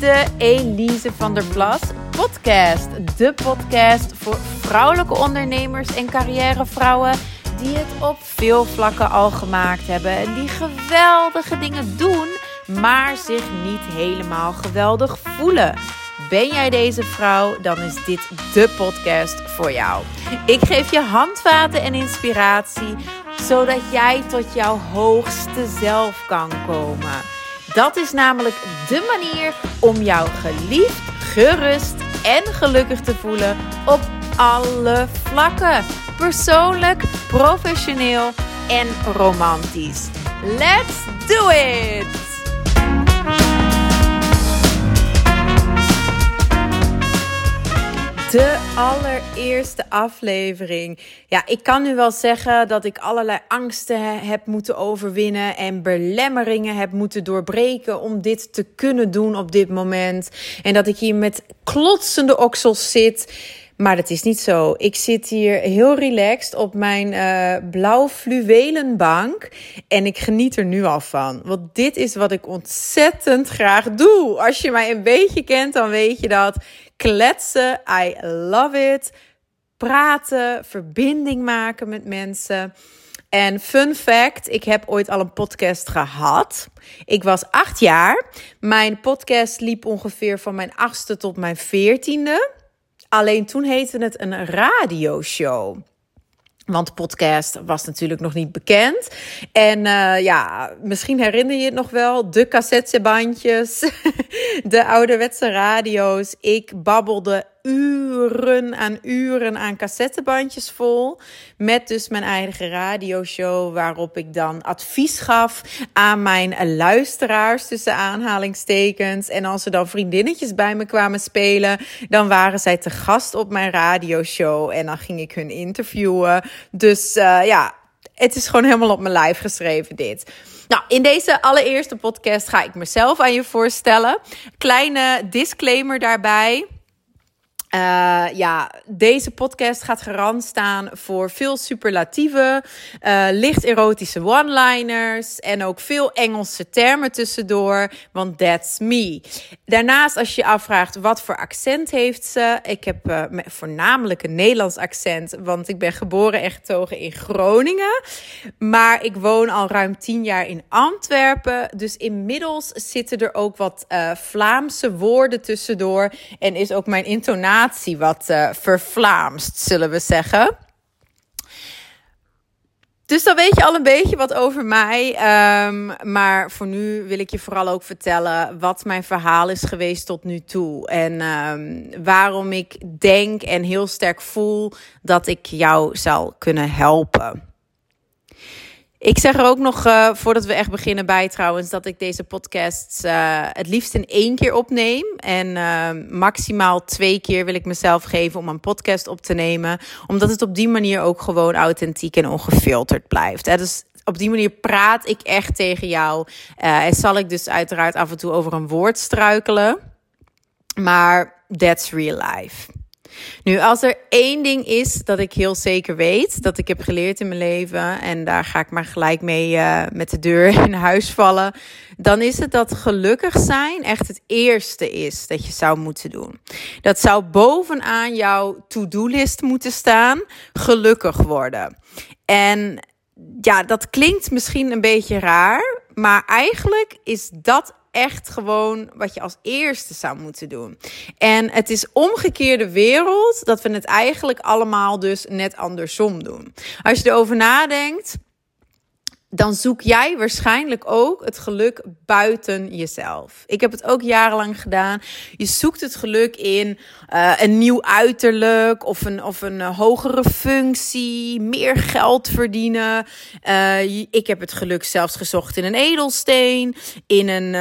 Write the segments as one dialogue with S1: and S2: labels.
S1: de Elise van der Plas podcast. De podcast voor vrouwelijke ondernemers en carrièrevrouwen die het op veel vlakken al gemaakt hebben en die geweldige dingen doen, maar zich niet helemaal geweldig voelen. Ben jij deze vrouw, dan is dit de podcast voor jou. Ik geef je handvaten en inspiratie, zodat jij tot jouw hoogste zelf kan komen. Dat is namelijk de manier om jou geliefd, gerust en gelukkig te voelen op alle vlakken. Persoonlijk, professioneel en romantisch. Let's do it! De allereerste aflevering. Ja, ik kan nu wel zeggen dat ik allerlei angsten heb moeten overwinnen en belemmeringen heb moeten doorbreken om dit te kunnen doen op dit moment. En dat ik hier met klotsende oksels zit. Maar dat is niet zo. Ik zit hier heel relaxed op mijn uh, blauw fluwelen bank. En ik geniet er nu al van. Want dit is wat ik ontzettend graag doe. Als je mij een beetje kent, dan weet je dat. Kletsen, I love it. Praten, verbinding maken met mensen. En fun fact, ik heb ooit al een podcast gehad. Ik was acht jaar. Mijn podcast liep ongeveer van mijn achtste tot mijn veertiende. Alleen toen heette het een radioshow. Want podcast was natuurlijk nog niet bekend. En uh, ja, misschien herinner je het nog wel. De cassettebandjes, de ouderwetse radio's. Ik babbelde uren aan uren aan cassettebandjes vol. Met dus mijn eigen radioshow, waarop ik dan advies gaf aan mijn luisteraars tussen aanhalingstekens. En als er dan vriendinnetjes bij me kwamen spelen, dan waren zij te gast op mijn radioshow. En dan ging ik hun interviewen. Dus uh, ja, het is gewoon helemaal op mijn lijf geschreven, dit. Nou, in deze allereerste podcast ga ik mezelf aan je voorstellen. Kleine disclaimer daarbij. Uh, ja, deze podcast gaat garant staan voor veel superlatieven, uh, licht erotische one-liners en ook veel Engelse termen tussendoor, want that's me. Daarnaast, als je je afvraagt wat voor accent heeft ze, ik heb uh, voornamelijk een Nederlands accent, want ik ben geboren en getogen in Groningen, maar ik woon al ruim tien jaar in Antwerpen, dus inmiddels zitten er ook wat Vlaamse woorden tussendoor en is ook mijn intonatie wat uh, vervlaamst, zullen we zeggen. Dus dan weet je al een beetje wat over mij. Um, maar voor nu wil ik je vooral ook vertellen wat mijn verhaal is geweest tot nu toe. En um, waarom ik denk en heel sterk voel dat ik jou zal kunnen helpen. Ik zeg er ook nog, uh, voordat we echt beginnen bij trouwens, dat ik deze podcast uh, het liefst in één keer opneem. En uh, maximaal twee keer wil ik mezelf geven om een podcast op te nemen. Omdat het op die manier ook gewoon authentiek en ongefilterd blijft. Hè? Dus op die manier praat ik echt tegen jou. en zal ik dus uiteraard af en toe over een woord struikelen. Maar that's real life. Nu, als er één ding is dat ik heel zeker weet, dat ik heb geleerd in mijn leven, en daar ga ik maar gelijk mee uh, met de deur in huis vallen, dan is het dat gelukkig zijn echt het eerste is dat je zou moeten doen. Dat zou bovenaan jouw to-do-list moeten staan: gelukkig worden. En ja, dat klinkt misschien een beetje raar, maar eigenlijk is dat echt gewoon wat je als eerste zou moeten doen. En het is omgekeerde wereld dat we het eigenlijk allemaal dus net andersom doen. Als je erover nadenkt dan zoek jij waarschijnlijk ook het geluk buiten jezelf. Ik heb het ook jarenlang gedaan. Je zoekt het geluk in uh, een nieuw uiterlijk of een, of een uh, hogere functie, meer geld verdienen. Uh, ik heb het geluk zelfs gezocht in een edelsteen, in een,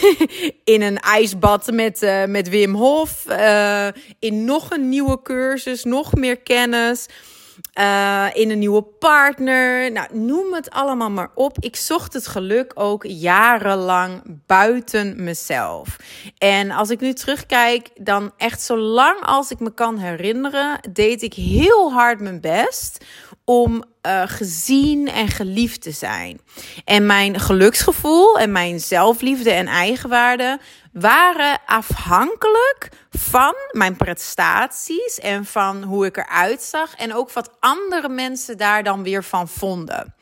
S1: in een ijsbad met, met Wim Hof, in nog een nieuwe cursus, nog meer kennis. Uh, in een nieuwe partner. Nou, noem het allemaal maar op. Ik zocht het geluk ook jarenlang buiten mezelf. En als ik nu terugkijk, dan echt zolang als ik me kan herinneren, deed ik heel hard mijn best om uh, gezien en geliefd te zijn. En mijn geluksgevoel en mijn zelfliefde en eigenwaarde waren afhankelijk van mijn prestaties en van hoe ik eruit zag en ook wat andere mensen daar dan weer van vonden.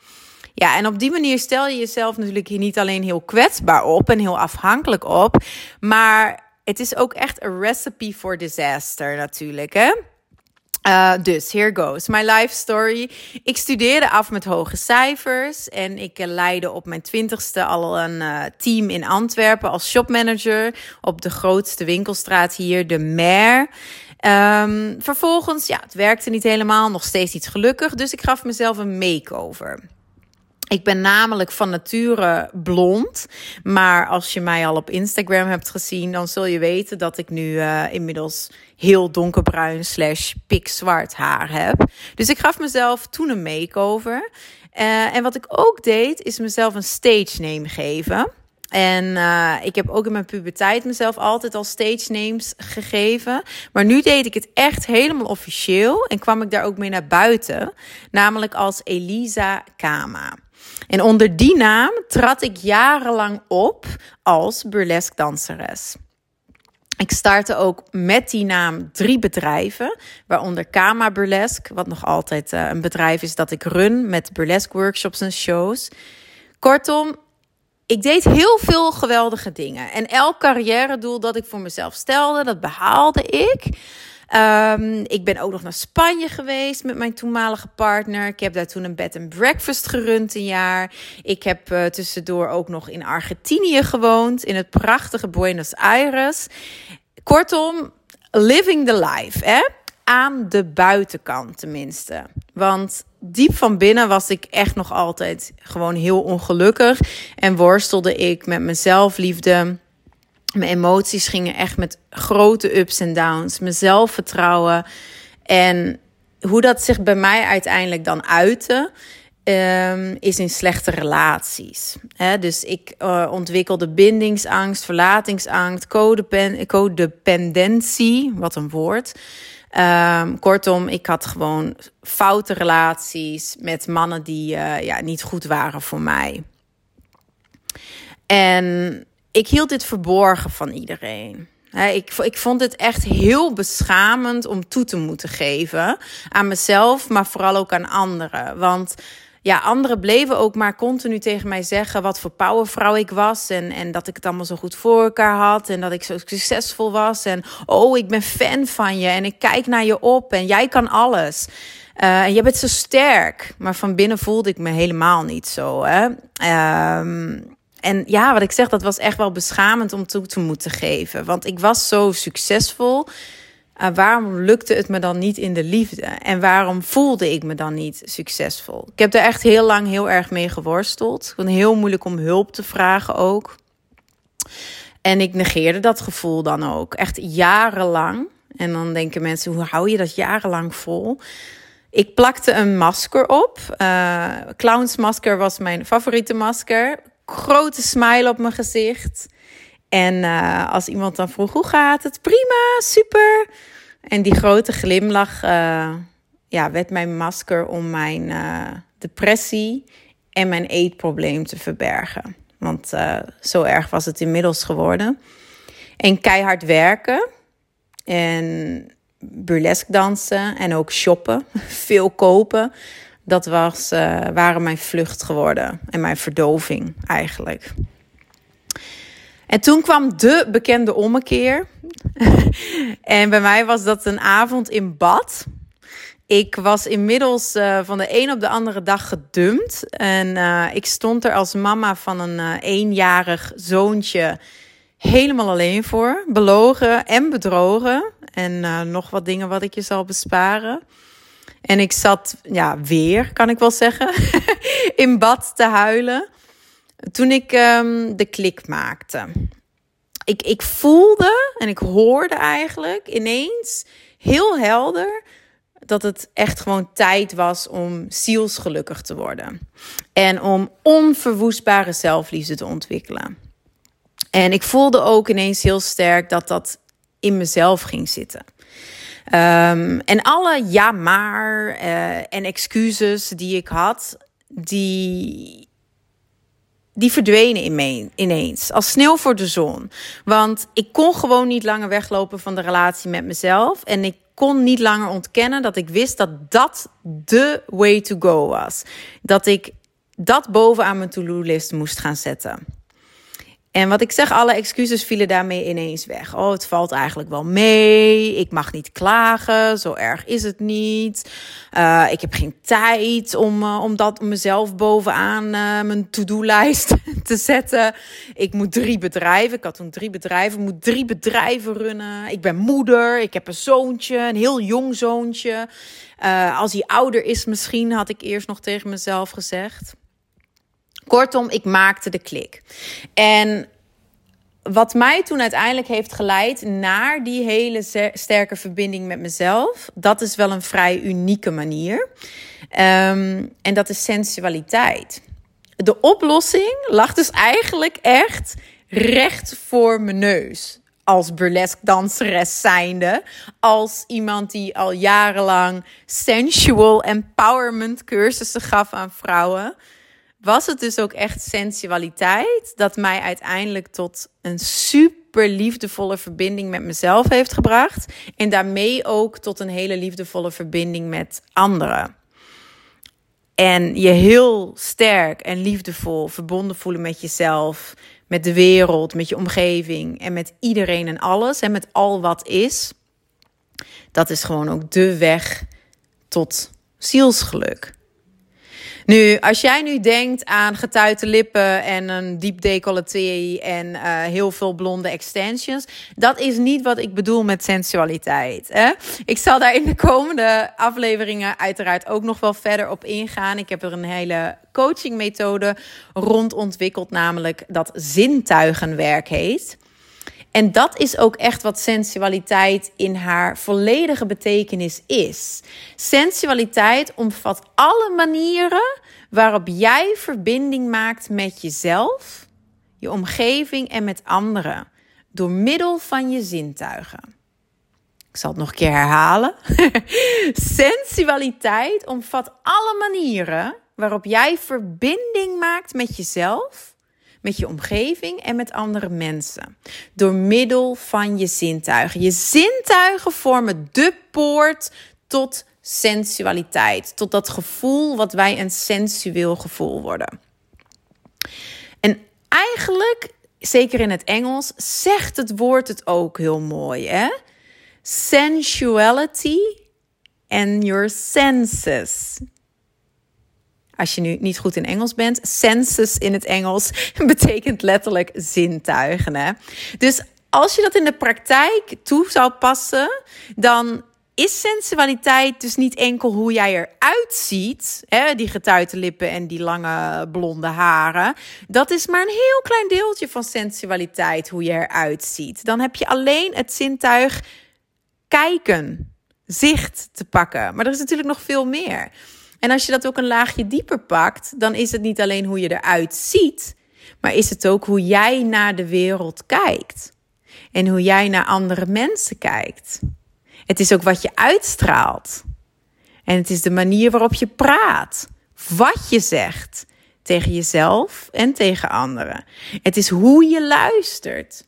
S1: Ja, en op die manier stel je jezelf natuurlijk hier niet alleen heel kwetsbaar op en heel afhankelijk op, maar het is ook echt een recipe for disaster natuurlijk, hè? Uh, dus, here goes. My life story. Ik studeerde af met hoge cijfers en ik uh, leidde op mijn twintigste al een uh, team in Antwerpen als shopmanager op de grootste winkelstraat hier, de Mer. Um, vervolgens, ja, het werkte niet helemaal, nog steeds iets gelukkig, dus ik gaf mezelf een makeover. Ik ben namelijk van nature blond. Maar als je mij al op Instagram hebt gezien, dan zul je weten dat ik nu uh, inmiddels heel donkerbruin slash pikzwart haar heb. Dus ik gaf mezelf toen een makeover. Uh, en wat ik ook deed, is mezelf een stage name geven. En uh, ik heb ook in mijn puberteit mezelf altijd al stage names gegeven. Maar nu deed ik het echt helemaal officieel en kwam ik daar ook mee naar buiten. Namelijk als Elisa Kama. En onder die naam trad ik jarenlang op als burlesque danseres. Ik startte ook met die naam drie bedrijven, waaronder Kama Burlesque, wat nog altijd uh, een bedrijf is dat ik run met burlesque workshops en shows. Kortom, ik deed heel veel geweldige dingen. En elk carrière doel dat ik voor mezelf stelde, dat behaalde ik. Um, ik ben ook nog naar Spanje geweest met mijn toenmalige partner. Ik heb daar toen een bed and breakfast gerund een jaar. Ik heb uh, tussendoor ook nog in Argentinië gewoond, in het prachtige Buenos Aires. Kortom, living the life, hè? Aan de buitenkant tenminste. Want diep van binnen was ik echt nog altijd gewoon heel ongelukkig. En worstelde ik met mijn zelfliefde mijn emoties gingen echt met grote ups en downs. Mijn zelfvertrouwen. En hoe dat zich bij mij uiteindelijk dan uitte. Um, is in slechte relaties. Dus ik uh, ontwikkelde bindingsangst, verlatingsangst, codepen codependentie, wat een woord. Um, kortom, ik had gewoon foute relaties met mannen die uh, ja, niet goed waren voor mij. En ik hield dit verborgen van iedereen. ik, ik vond het echt heel beschamend om toe te moeten geven aan mezelf, maar vooral ook aan anderen. Want ja, anderen bleven ook maar continu tegen mij zeggen wat voor powervrouw ik was. En, en dat ik het allemaal zo goed voor elkaar had. En dat ik zo succesvol was. En oh, ik ben fan van je. En ik kijk naar je op. En jij kan alles. Uh, en je bent zo sterk. Maar van binnen voelde ik me helemaal niet zo. Hè? Um, en ja, wat ik zeg, dat was echt wel beschamend om toe te moeten geven. Want ik was zo succesvol. Uh, waarom lukte het me dan niet in de liefde? En waarom voelde ik me dan niet succesvol? Ik heb er echt heel lang heel erg mee geworsteld. Ik heel moeilijk om hulp te vragen ook. En ik negeerde dat gevoel dan ook. Echt jarenlang. En dan denken mensen, hoe hou je dat jarenlang vol? Ik plakte een masker op. Uh, clownsmasker was mijn favoriete masker grote smile op mijn gezicht. En uh, als iemand dan vroeg, hoe gaat het? Prima, super. En die grote glimlach uh, ja, werd mijn masker om mijn uh, depressie en mijn eetprobleem te verbergen. Want zo erg was het inmiddels geworden. En keihard werken. En burlesque dansen en ook shoppen. Veel kopen dat was, uh, waren mijn vlucht geworden en mijn verdoving eigenlijk. En toen kwam de bekende ommekeer. en bij mij was dat een avond in bad. Ik was inmiddels uh, van de een op de andere dag gedumpt. En uh, ik stond er als mama van een uh, eenjarig zoontje helemaal alleen voor. Belogen en bedrogen. En nog wat dingen wat ik je zal besparen. En ik zat, ja, weer kan ik wel zeggen, in bad te huilen. Toen ik um, de klik maakte. Ik, ik voelde en ik hoorde eigenlijk ineens heel helder dat het echt gewoon tijd was om zielsgelukkig te worden. En om onverwoestbare zelfliefde te ontwikkelen. En ik voelde ook ineens heel sterk dat dat in mezelf ging zitten. Um, en alle ja maar uh, en excuses die ik had, die, die verdwenen in ineens. Als sneeuw voor de zon. Want ik kon gewoon niet langer weglopen van de relatie met mezelf. En ik kon niet langer ontkennen dat ik wist dat dat de way to go was. Dat ik dat bovenaan mijn to-do-list moest gaan zetten. En wat ik zeg, alle excuses vielen daarmee ineens weg. Oh, het valt eigenlijk wel mee. Ik mag niet klagen. Zo erg is het niet. Uh, ik heb geen tijd om, uh, om dat mezelf bovenaan uh, mijn to-do-lijst te zetten. Ik moet drie bedrijven. Ik had toen drie bedrijven. Ik moet drie bedrijven runnen. Ik ben moeder. Ik heb een zoontje, een heel jong zoontje. als hij ouder is, misschien had ik eerst nog tegen mezelf gezegd. Kortom, ik maakte de klik. En wat mij toen uiteindelijk heeft geleid naar die hele sterke verbinding met mezelf, dat is wel een vrij unieke manier. Um, en dat is sensualiteit. De oplossing lag dus eigenlijk echt recht voor mijn neus. Als burlesque danseres zijnde. Als iemand die al jarenlang sensual empowerment cursussen gaf aan vrouwen was het dus ook echt sensualiteit dat mij uiteindelijk tot een super liefdevolle verbinding met mezelf heeft gebracht. En daarmee ook tot een hele liefdevolle verbinding met anderen. En je heel sterk en liefdevol verbonden voelen met jezelf, met de wereld, met je omgeving en met iedereen en alles en met al wat is. Dat is gewoon ook de weg tot zielsgeluk. Nu, als jij nu denkt aan getuite lippen en een diep decolleté en uh, heel veel blonde extensions, dat is niet wat ik bedoel met sensualiteit. Hè? Ik zal daar in de komende afleveringen uiteraard ook nog wel verder op ingaan. Ik heb er een hele coachingmethode rond ontwikkeld, namelijk dat zintuigenwerk heet. En dat is ook echt wat sensualiteit in haar volledige betekenis is. Sensualiteit omvat alle manieren waarop jij verbinding maakt met jezelf, je omgeving en met anderen door middel van je zintuigen. Ik zal het nog een keer herhalen. Sensualiteit omvat alle manieren waarop jij verbinding maakt met jezelf met je omgeving en met andere mensen. Door middel van je zintuigen. Je zintuigen vormen de poort tot sensualiteit. Tot dat gevoel wat wij een sensueel gevoel worden. En eigenlijk, zeker in het Engels, zegt het woord het ook heel mooi. Hè? Sensuality and your senses als je nu niet goed in Engels bent, senses in het Engels betekent letterlijk zintuigen. Hè? Dus als je dat in de praktijk toe zou passen, dan is sensualiteit dus niet enkel hoe jij eruit ziet, hè, die getuite lippen en die lange blonde haren. Dat is maar een heel klein deeltje van sensualiteit, hoe je eruit ziet. Dan heb je alleen het zintuig kijken, zicht te pakken. Maar er is natuurlijk nog veel meer. En als je dat ook een laagje dieper pakt, dan is het niet alleen hoe je eruit ziet, maar is het ook hoe jij naar de wereld kijkt. En hoe jij naar andere mensen kijkt. Het is ook wat je uitstraalt. En het is de manier waarop je praat, wat je zegt tegen jezelf en tegen anderen. Het is hoe je luistert,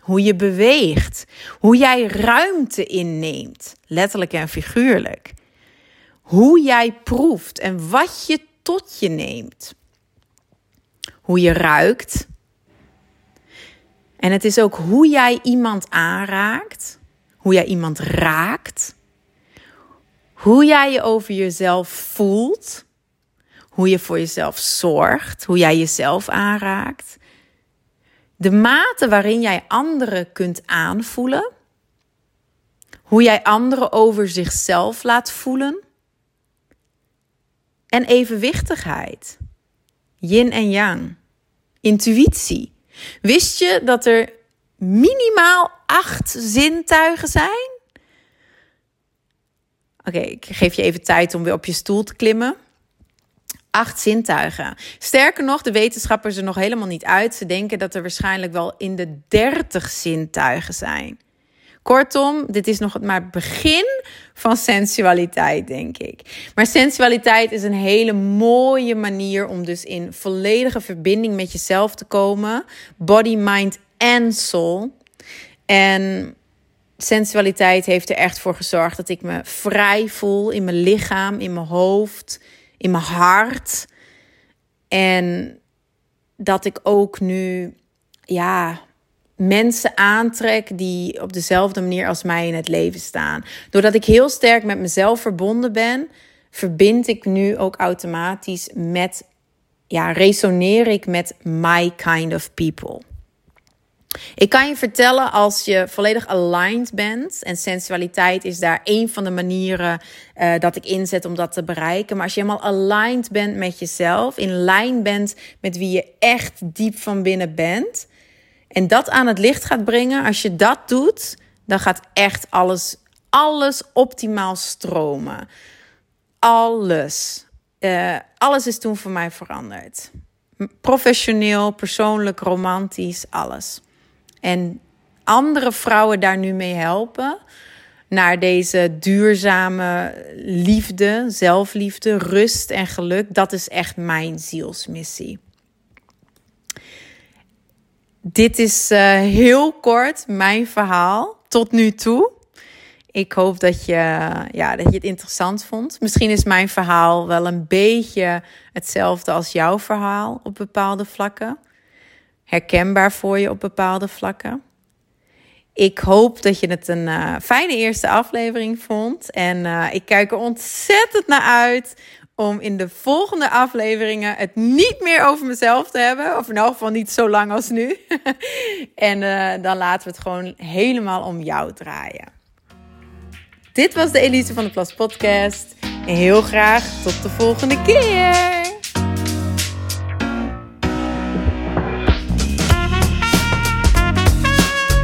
S1: hoe je beweegt, hoe jij ruimte inneemt, letterlijk en figuurlijk hoe jij proeft en wat je tot je neemt. Hoe je ruikt. En het is ook hoe jij iemand aanraakt, hoe jij iemand raakt, hoe jij je over jezelf voelt, hoe je voor jezelf zorgt, hoe jij jezelf aanraakt. De mate waarin jij anderen kunt aanvoelen, hoe jij anderen over zichzelf laat voelen en evenwichtigheid. Yin en yang. Intuïtie. Wist je dat er minimaal acht zintuigen zijn? Oké, ik geef je even tijd om weer op je stoel te klimmen. Acht zintuigen. Sterker nog, de wetenschappers er nog helemaal niet uit. Ze denken dat er waarschijnlijk wel in de 30 zintuigen zijn. Kortom, dit is nog maar het begin van sensualiteit, denk ik. Maar sensualiteit is een hele mooie manier om dus in volledige verbinding met jezelf te komen. Body, mind en soul. En sensualiteit heeft er echt voor gezorgd dat ik me vrij voel in mijn lichaam, in mijn hoofd, in mijn hart. En dat ik ook nu, ja, mensen aantrek die op dezelfde manier als mij in het leven staan. Doordat ik heel sterk met mezelf verbonden ben, verbind ik nu ook automatisch met, ja, resoneer ik met my kind of people. Ik kan je vertellen, als je volledig aligned bent, en sensualiteit is daar een van de manieren uh, dat ik inzet om dat te bereiken. Maar als je helemaal aligned bent met jezelf, in lijn bent met wie je echt diep van binnen bent, en dat aan het licht gaat brengen, als je dat doet, dan gaat echt alles, alles optimaal stromen. Alles. Uh, alles is toen voor mij veranderd. Professioneel, persoonlijk, romantisch, alles. En andere vrouwen daar nu mee helpen. Naar deze duurzame liefde, zelfliefde, rust en geluk. Dat is echt mijn zielsmissie. Dit is uh, heel kort mijn verhaal tot nu toe. Ik hoop dat je, ja, dat je het interessant vond. Misschien is mijn verhaal wel een beetje hetzelfde als jouw verhaal op bepaalde vlakken. Herkenbaar voor je op bepaalde vlakken. Ik hoop dat je het een uh, fijne eerste aflevering vond. En uh, ik kijk er ontzettend naar uit om in de volgende afleveringen het niet meer over mezelf te hebben. Of in elk geval niet zo lang als nu. en uh, dan laten we het gewoon helemaal om jou draaien. Dit was de Elise van de Plas podcast. Heel graag tot de volgende keer.